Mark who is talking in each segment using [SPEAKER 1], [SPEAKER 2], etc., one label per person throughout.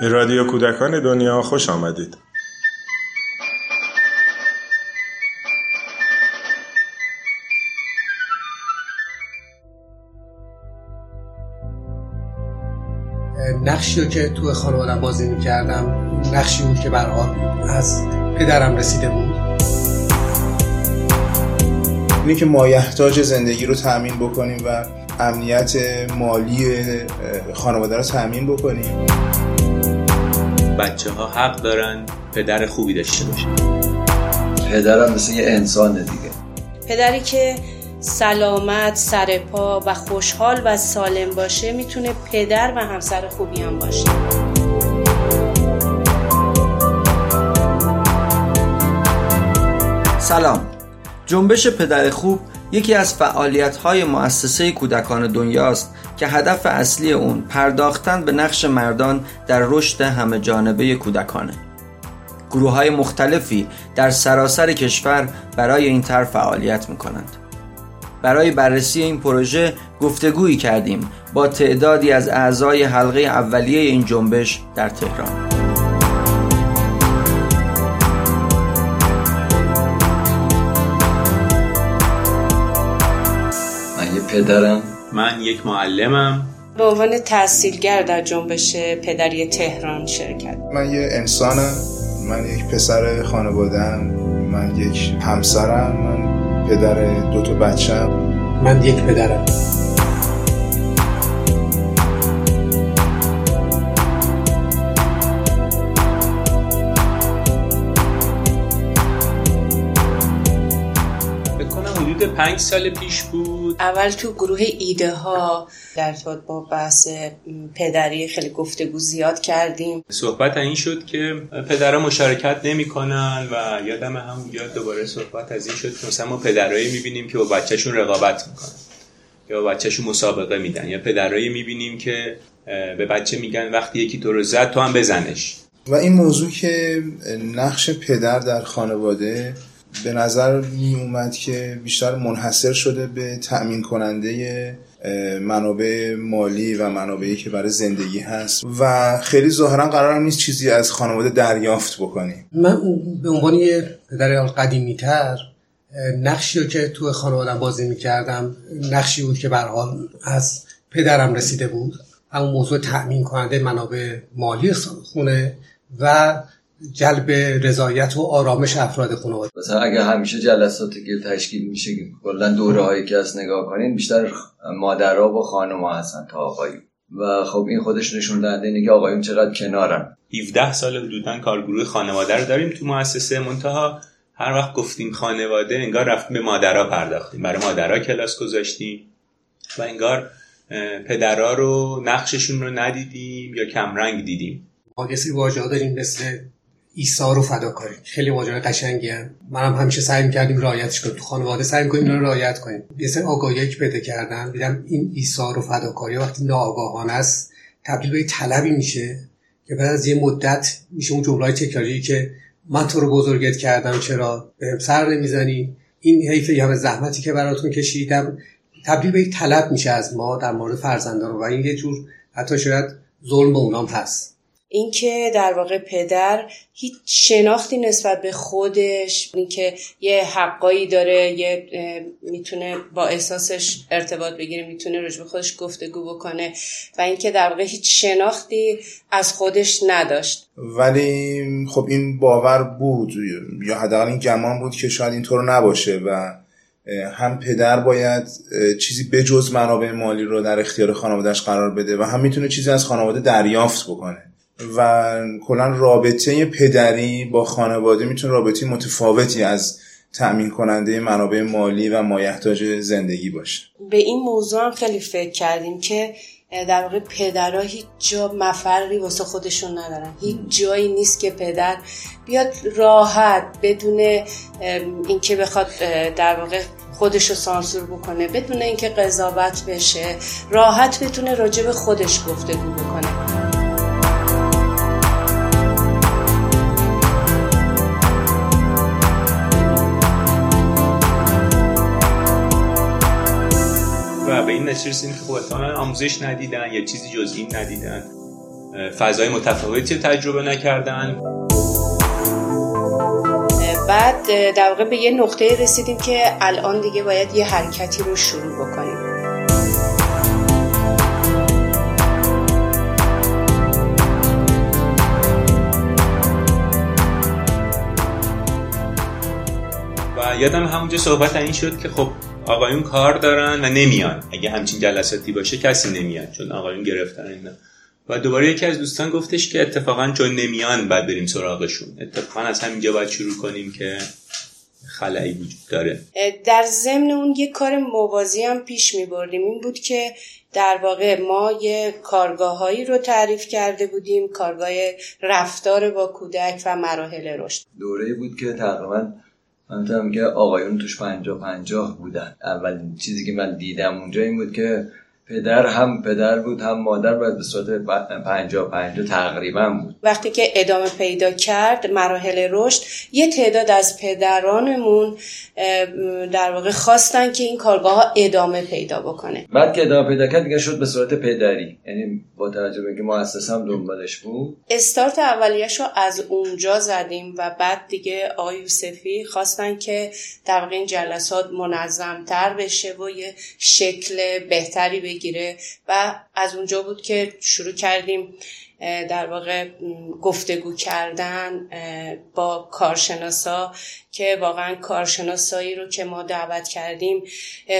[SPEAKER 1] به رادیو کودکان دنیا خوش آمدید.
[SPEAKER 2] نقشی که تو خانوادم بازی می‌کردم نقشی بود که برحال از پدرم رسیده بود
[SPEAKER 3] اینه که مایحتاج زندگی رو تأمین بکنیم و امنیت مالی خانواده رو تأمین بکنیم
[SPEAKER 4] بچه ها حق دارن پدر خوبی داشته باشه.
[SPEAKER 5] پدرم مثل یه انسان دیگه.
[SPEAKER 6] پدری که سلامت سر پا و خوشحال و سالم باشه می‌تونه پدر و همسر خوبی هم باشه.
[SPEAKER 7] سلام. جنبش پدر خوب یکی از فعالیت‌های مؤسسه کودکان دنیاست. که هدف اصلی اون پرداختن به نقش مردان در رشد همه جانبه کودکانه. گروه های مختلفی در سراسر کشور برای این طرح فعالیت می‌کنند. برای بررسی این پروژه گفتگویی کردیم با تعدادی از اعضای حلقه اولیه این جنبش در تهران.
[SPEAKER 5] من یه پدرم.
[SPEAKER 4] من یک معلمم.
[SPEAKER 6] به عنوان تحصیلگر در جنبش پدری تهران شرکت.
[SPEAKER 3] من یه انسانم من یک پسر خانوادم من یک همسرم من پدر دو تا بچم
[SPEAKER 2] من یک پدرم.
[SPEAKER 4] پنج سال پیش بود.
[SPEAKER 6] اول تو گروه ایده ها در ارتباط با بحث پدری خیلی گفتگو زیاد کردیم.
[SPEAKER 4] صحبت این شد که پدرها مشارکت نمی‌کنن و یادم همونجا دوباره صحبت از این شد که مثلا ما پدرایی می‌بینیم که با بچهشون رقابت می‌کنن یا با بچهشون مسابقه میدن یا پدرایی می‌بینیم که به بچه میگن وقتی یکی تو رو زد تو هم بزنش.
[SPEAKER 3] و این موضوع که نقش پدر در خانواده به نظر می اومد که بیشتر منحصر شده به تأمین کننده منابع مالی و منابعی که برای زندگی هست. و خیلی ظاهرا قرار نیست چیزی از خانواده دریافت بکنیم
[SPEAKER 2] من به عنوان یه پدر قدیمی تر نقشی رو که تو خانوادم بازی می‌کردم نقشی بود که حال از پدرم رسیده بود. همون موضوع تأمین کننده منابع مالی خونه و جلب رضایت و آرامش افراد خانواده.
[SPEAKER 5] مثلا اگه همیشه جلساتی که تشکیل میشه کلا دوره هایی که از نگاه کنین بیشتر مادرها و خانم هستن تا آقایون و خب این خودش نشون دهنده اینه که آقایون چقدر کنارن.
[SPEAKER 4] 17 سال حدودا کارگروه خانواده رو داریم تو مؤسسه. منتها هر وقت گفتیم خانواده انگار رفتیم به مادرها پرداختیم. برای مادرها کلاس گذاشتیم و انگار پدرها رو نقششون رو ندیدیم یا کمرنگ دیدیم.
[SPEAKER 2] ما سری داریم مثل ایثار و فداکاری. خیلی واژه‌های قشنگی هم منم هم همیشه سعی می‌کردیم رعایتش کنیم. تو خانواده سعی می‌کنیم اینا رو رعایت کنیم. یه سری آگاهی پیدا کردم دیدم این ایثار و فداکاری وقتی ناآگاهانه است تبدیل به طلبی میشه که بعد از یه مدت میشه اون جمله‌های تکراری که من تو رو بزرگت کردم چرا؟ بهم سر نمی‌زنی. این حیف همه زحمتی که براتون کشیدم تبدیل به یک طلب میشه از ما در مورد فرزندان و این یه جور حتی شاید ظلم به اونام هست.
[SPEAKER 6] اینکه در واقع پدر هیچ شناختی نسبت به خودش اینکه یه حقایی داره یه می‌تونه با احساسش ارتباط بگیره می‌تونه رجوع خودش گفتگو بکنه و اینکه در واقع هیچ شناختی از خودش نداشت.
[SPEAKER 3] ولی خب این باور بود یا حداقل این گمان بود که شاید اینطور نباشه و هم پدر باید چیزی بجز منابع مالی رو در اختیار خانوادهش قرار بده و هم می‌تونه چیزی از خانواده دریافت بکنه. و کلا رابطه پدری با خانواده می‌تونه رابطه متفاوتی از تأمین کننده منابع مالی و مایحتاج زندگی باشه.
[SPEAKER 6] به این موضوع هم خیلی فکر کردیم که در واقع پدرها هیچ جا مفری واسه خودشون ندارن. هیچ جایی نیست که پدر بیاد راحت بدون اینکه بخواد در واقع خودش رو سانسور بکنه بدون اینکه قضاوت بشه راحت بتونه راجع به خودش گفتگو بکنه.
[SPEAKER 4] به این نتیجه رسیدیم که خب آموزش ندیدن یا چیزی جز این ندیدن. فضای متفاوتی تجربه نکردن.
[SPEAKER 6] بعد در واقع به یه نقطه رسیدیم که الان دیگه باید یه حرکتی رو شروع بکنیم.
[SPEAKER 4] و یادم همونجا صحبت این شد که خب آقایون کار دارن و نمیان. اگه همچین جلساتی باشه کسی نمیاد چون آقایون گرفتن اینا. و دوباره یکی از دوستان گفتش که اتفاقا چون نمیان بعد بریم سراغشون. اتفاقا از همینجا باید شروع کنیم که خلایی وجود داره.
[SPEAKER 6] در ضمن اون یک کار موازی هم پیش می بردیم. این بود که در واقع ما یه کارگاههایی رو تعریف کرده بودیم کارگاه رفتار با کودک و مراحل رشد.
[SPEAKER 5] دوره بود که تقریبا من که آقایون توش پنجاه پنجاه بودن. اولین چیزی که من دیدم اونجا این بود که پدر هم پدر بود هم مادر باید به صورت پنجا پنجا تقریبا بود.
[SPEAKER 6] وقتی که ادامه پیدا کرد مراحل رشد یه تعداد از پدرانمون در واقع خواستن که این کارگاه ها ادامه پیدا بکنه.
[SPEAKER 5] بعد که ادامه پیدا کرد دیگه شد به صورت پدری. یعنی با توجه به که مؤسسه هم دنبالش بود.
[SPEAKER 6] استارت اولیش رو از اونجا زدیم و بعد دیگه آقای یوسفی خواستن که در واقع این جلسات منظمتر بشه و یه شکل بهتری بگیره و از اونجا بود که شروع کردیم در واقع گفتگو کردن با کارشناسا که واقعا کارشناسایی رو که ما دعوت کردیم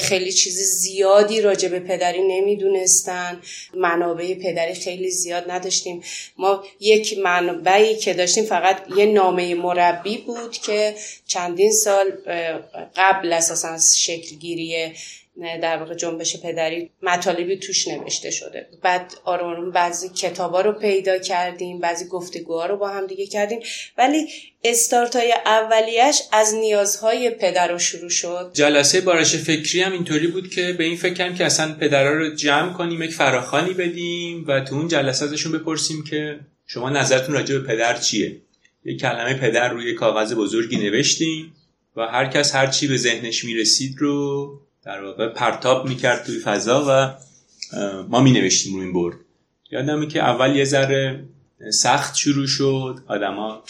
[SPEAKER 6] خیلی چیز زیادی راجع به پدری نمی‌دونستن. منابع پدری خیلی زیاد نداشتیم. ما یک منبعی که داشتیم فقط یه نامه مربی بود که چندین سال قبل اساسا شکل گیری در واقع جنبش پدری مطالبی توش نوشته شده بعد آروم بعضی کتابا رو پیدا کردیم بعضی گفتگوها رو با هم دیگه کردیم. ولی استارتای اولیش از نیازهای پدر رو شروع شد.
[SPEAKER 4] جلسه بارش فکری هم اینطوری بود که به این فکر کردیم که اصلا پدرها رو جمع کنیم یک فراخانی بدیم و تو اون جلسه ازشون بپرسیم که شما نظرتون راجع به پدر چیه؟ یک کلمه پدر روی کاغذ بزرگی نوشتیم و هر کس هر چی به ذهنش می‌رسید رو در واقع پرتاب می‌کرد توی فضا و ما می نوشتیم رو این برد یادمه که اول یه ذره سخت شروع شد آدما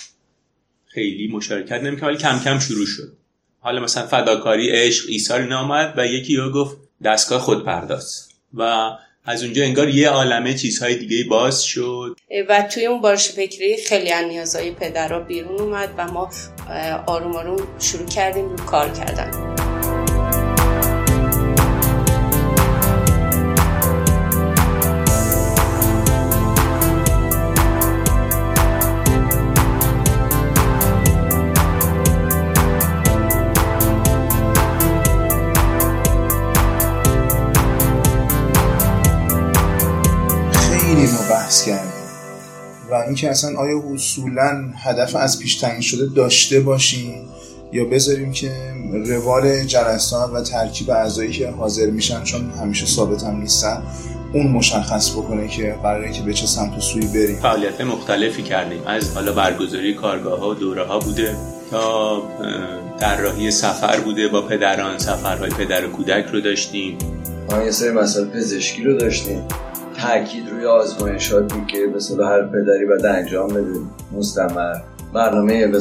[SPEAKER 4] خیلی مشارکت نمی‌کرد ولی کم کم شروع شد. حالا مثلا فداکاری عشق ایثار اینا آمد و یکی یا گفت دستگاه خود پرداز. و از اونجا انگار یه عالمه چیزهای دیگه باز شد.
[SPEAKER 6] و توی اون بارش فکری خیلی از نیازهای پدرها بیرون اومد و ما آروم آروم شروع کردیم رو کار کردن.
[SPEAKER 3] اینکه اصلا آیا اصولا هدف از پیش تعیین شده داشته باشیم یا بذاریم که روال جلسات و ترکیب اعضایی که حاضر میشن چون همیشه ثابت هم نیستن اون مشخص بکنه که قراره که به چه سمت و سوی بریم.
[SPEAKER 4] فعالیت مختلفی کردیم. از حالا برگزاری کارگاه ها و دوره ها بوده تا راهی سفر بوده. با پدران سفرهای پدر و کودک رو داشتیم.
[SPEAKER 5] ما یه سری مسائل پزشکی رو داشتیم. تاکید روی آزمایشات بود که به هر پدری باید انجام بده. مستمر. برنامه به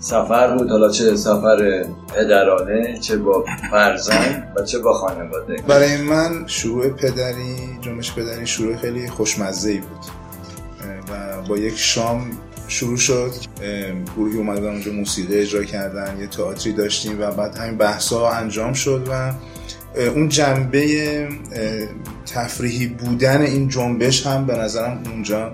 [SPEAKER 5] سفر بود. حالا چه سفر پدرانه چه با فرزند و چه با خانواده.
[SPEAKER 3] برای من شروع پدری جنبش پدری شروع خیلی خوشمزه ای بود. و با یک شام شروع شد. گروهی اومدن اونجا موسیقی اجرا کردن یه تئاتری داشتیم و بعد همین بحث ها انجام شد و اون جنبه تفریحی بودن این جنبش هم به نظرم اونجا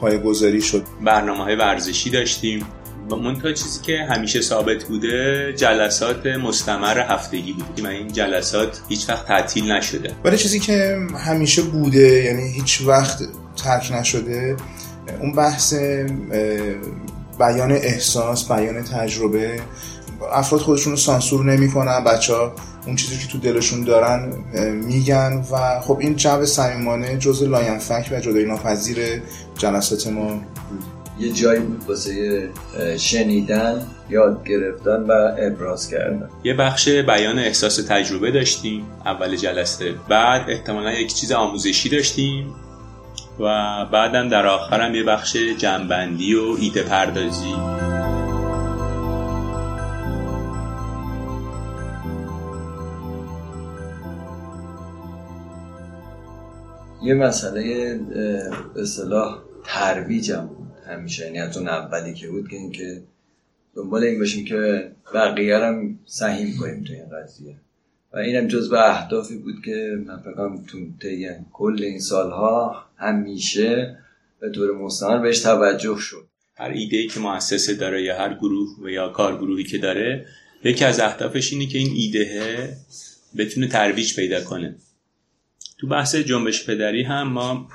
[SPEAKER 3] پایگذاری شد.
[SPEAKER 4] برنامه های ورزشی داشتیم. و منتها چیزی که همیشه ثابت بوده جلسات مستمر هفتگی بود و این جلسات هیچ وقت تعطیل نشده.
[SPEAKER 3] ولی چیزی که همیشه بوده یعنی هیچ وقت ترک نشده اون بحث بیان احساس بیان تجربه افراد خودشون رو سانسور نمی‌کنن بچه ها اون چیزی که تو دلشون دارن میگن و خب این جو صمیمانه جز لاینفک و جدایی ناپذیر جلسات ما بود.
[SPEAKER 5] یه جایی بود واسه شنیدن یاد گرفتن و ابراز کردن.
[SPEAKER 4] یه بخش بیان احساس تجربه داشتیم اول جلسه بعد احتمالا یک چیز آموزشی داشتیم و بعدم در آخرم یه بخش جنبندی و ایده پردازی.
[SPEAKER 5] یه مسئله به اصطلاح ترویجم بود همیشه. یعنی از اون اولی که بود که اینکه دنبال این باشیم که بقیه هم سهیم کنیم تو این قضیه. و اینم جز اهدافی بود که من فکرم تو کل این سالها همیشه به طور مستمر بهش توجه شد.
[SPEAKER 4] هر ایده ای که مؤسسه داره یا هر گروه و یا کارگروهی که داره یکی از اهدافش اینه که این ایده بتونه ترویج پیدا کنه. تو بحث جنبش پدری هم ما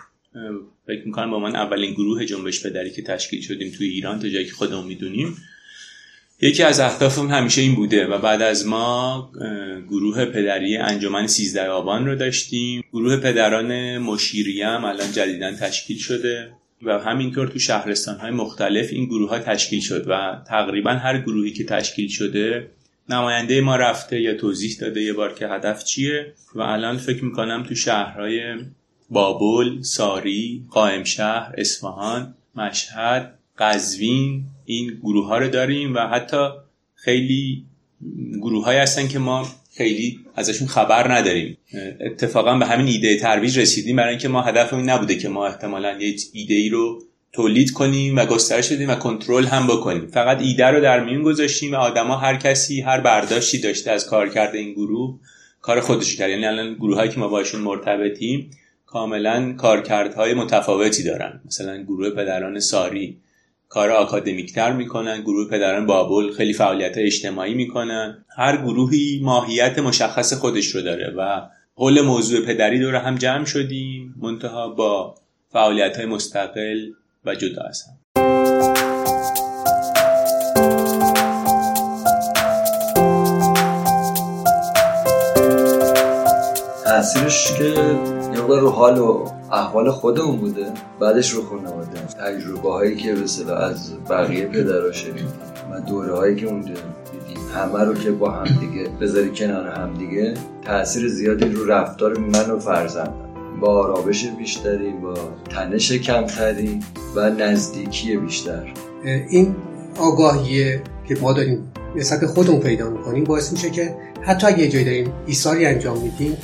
[SPEAKER 4] فکر می‌کنم با من اولین گروه جنبش پدری که تشکیل شدیم توی ایران تا جایی که خودمون می‌دونیم. یکی از اهدافمون همیشه این بوده و بعد از ما گروه پدری انجمن 13 آبان رو داشتیم. گروه پدران مشیری هم الان جدیدا تشکیل شده و همینطور تو شهرستان های مختلف این گروه ها تشکیل شد و تقریبا هر گروهی که تشکیل شده نماینده ما رفته یا توضیح داده یه بار که هدف چیه و الان فکر می‌کنم تو شهرهای بابل، ساری، قائمشهر، اصفهان، مشهد، قزوین این گروه ها رو داریم و حتی خیلی گروه های هستن که ما خیلی ازشون خبر نداریم. اتفاقا به همین ایده ترویج رسیدیم برای اینکه ما هدفمون نبوده که ما احتمالا یه ایده ای رو تولید کنیم و گسترش بدیم و کنترل هم بکنیم. فقط ایده رو در میون گذاشتیم و آدما هر کسی هر برداشتی داشته از کار کرده این گروه کار خودش کرد. یعنی الان گروه هایی که ما باشون مرتبطیم کاملا کارکردهای متفاوتی دارن. مثلا گروه پدران ساری کار آکادمیکتر می‌کنن گروه پدران بابل خیلی فعالیت اجتماعی می‌کنن. هر گروهی ماهیت مشخص خودش رو داره و حول موضوع پدری دور هم جمع شدیم. منتها با فعالیت های مستقل و جدا هستن
[SPEAKER 5] تاثیرش که یه رو حال و احوال خودمون بوده بعدش رو خانواده تجربه هایی که به از بقیه پدرها شدیم و دوره هایی که اونجا دیدیم. همه رو که با همدیگه بذاری کنار همدیگه تاثیر زیادی رو رفتار من و فرزندم. با آرامش بیشتری با تنش کمتری و نزدیکی بیشتر.
[SPEAKER 2] این آگاهیه که ما داریم نسبت خودمون پیدا می‌کنیم باعث میشه که حتی اگه یه جایی داریم ایساری انجام میدیم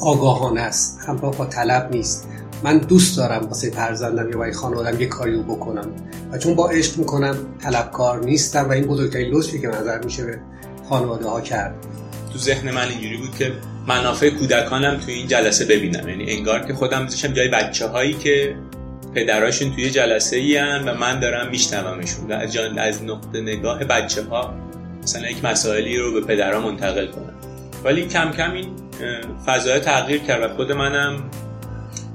[SPEAKER 2] آگاهانه است همراه با طلب نیست. من دوست دارم واسه فرزندم یا برای خانوادم یه کاری رو بکنم و چون با عشق می‌کنم طلبکار نیستم و این بزرگترین لطفی که نظر میشه به خانواده ها کرد.
[SPEAKER 4] تو ذهن من اینجوری بود که منافع کودکانم تو این جلسه ببینم. یعنی انگار که خودم میذاشم جای بچه هایی که پدراشون توی جلسه ای و من دارم میشنومشون. از نقطه نگاه بچه ها مثلا یک مسائلی رو به پدرها منتقل کنم. ولی کم کم این فضای تغییر کرد و خود منم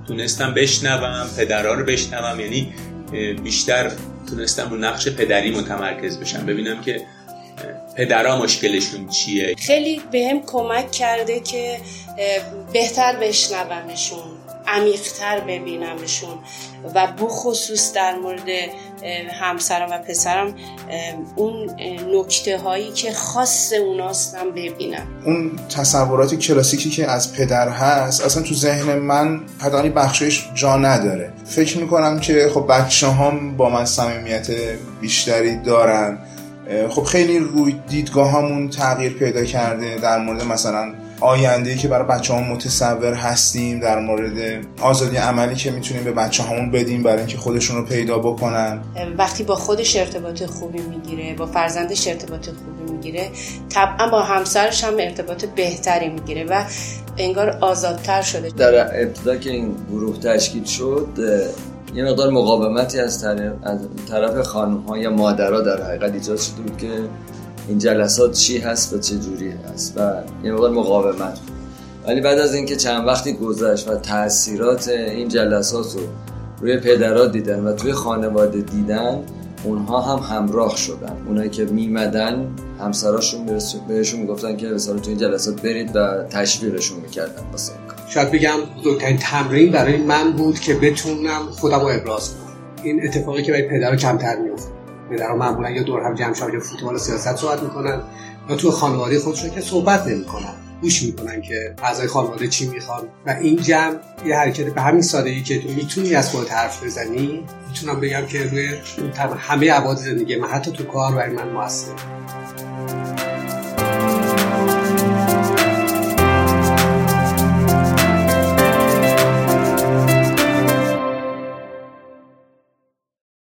[SPEAKER 4] تونستم بشنوم پدرها رو بشنوم. یعنی بیشتر تونستم رو نقش پدری متمرکز بشم. ببینم که پدرها مشکلشون چیه؟
[SPEAKER 6] خیلی بهم کمک کرده که بهتر بشنومشون عمیقتر ببینمشون و بخصوص در مورد همسرم و پسرم اون نکته هایی که خاص اوناستم ببینم.
[SPEAKER 3] اون تصورات کلاسیکی که از پدر هست اصلا تو ذهن من حداقل بخشش جا نداره. فکر می‌کنم که خب بچه هم با من صمیمیت بیشتری دارن. خب خیلی روی دیدگاه تغییر پیدا کرده در مورد مثلا آینده که برای بچه هم متصور هستیم در مورد آزادی عملی که می‌تونیم به بچه همون بدیم برای اینکه خودشون رو پیدا بکنن.
[SPEAKER 6] وقتی با خودش ارتباط خوبی می‌گیره با فرزندش ارتباط خوبی می‌گیره طبعا با همسرش هم ارتباط بهتری می‌گیره و انگار آزادتر شده.
[SPEAKER 5] در ابتدا که این گروه تشکیل شد یه مقدار مقاومتی از طرف خانم ها یا مادرها در حقیقت ایجاد شده بود که این جلسات چی هست و چه جوری هست و یه مقدار مقاومت ولی بعد از اینکه چند وقتی گذشت و تاثیرات این جلسات رو روی پدرها دیدن و توی خانواده دیدن اونها هم همراه شدن. اونایی که میمدن همسراشون بهشون می‌گفتن که مثلا تو این جلسات برید و تشویقشون می‌کردن واسه
[SPEAKER 2] شاید بگم بزرگترین تمرین برای من بود که بتونم خودم رو ابراز کنم. این اتفاقی که برای پدرها کمتر میفته پدرها معمولا یا دور هم جمع شدن یا فوتبال و سیاست صحبت می‌کنن یا تو خانواده خودشون که صحبت نمی‌کنن گوش می‌کنن که اعضای خانواده چی می‌خوان. و این جمع یه حرکت به همین سادگی که تو می‌تونی از خودت حرف بزنی می‌تونم بگم که روی همه عواد زندگی من حتی تو کار برای من موثر